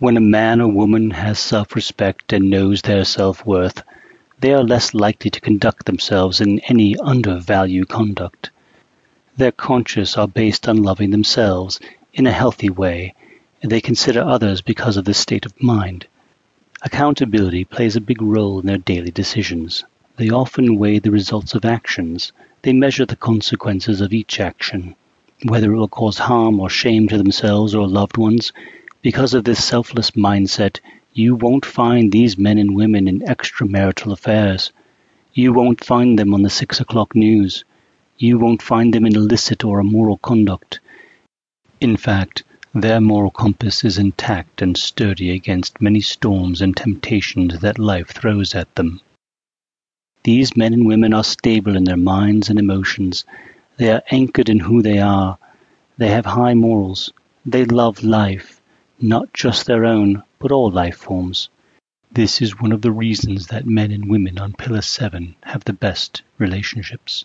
When a man or woman has self-respect and knows their self-worth, they are less likely to conduct themselves in any undervalue conduct. Their conscience are based on loving themselves in a healthy way, and they consider others because of this state of mind. Accountability plays a big role in their daily decisions. They often weigh the results of actions. They measure the consequences of each action, whether it will cause harm or shame to themselves or loved ones. Because of this selfless mindset, you won't find these men and women in extramarital affairs. You won't find them on the six o'clock news. You won't find them in illicit or immoral conduct. In fact, their moral compass is intact and sturdy against many storms and temptations that life throws at them. These men and women are stable in their minds and emotions. They are anchored in who they are. They have high morals. They love life, not just their own, but all life forms. This is one of the reasons that men and women on Pillar 7 have the best relationships.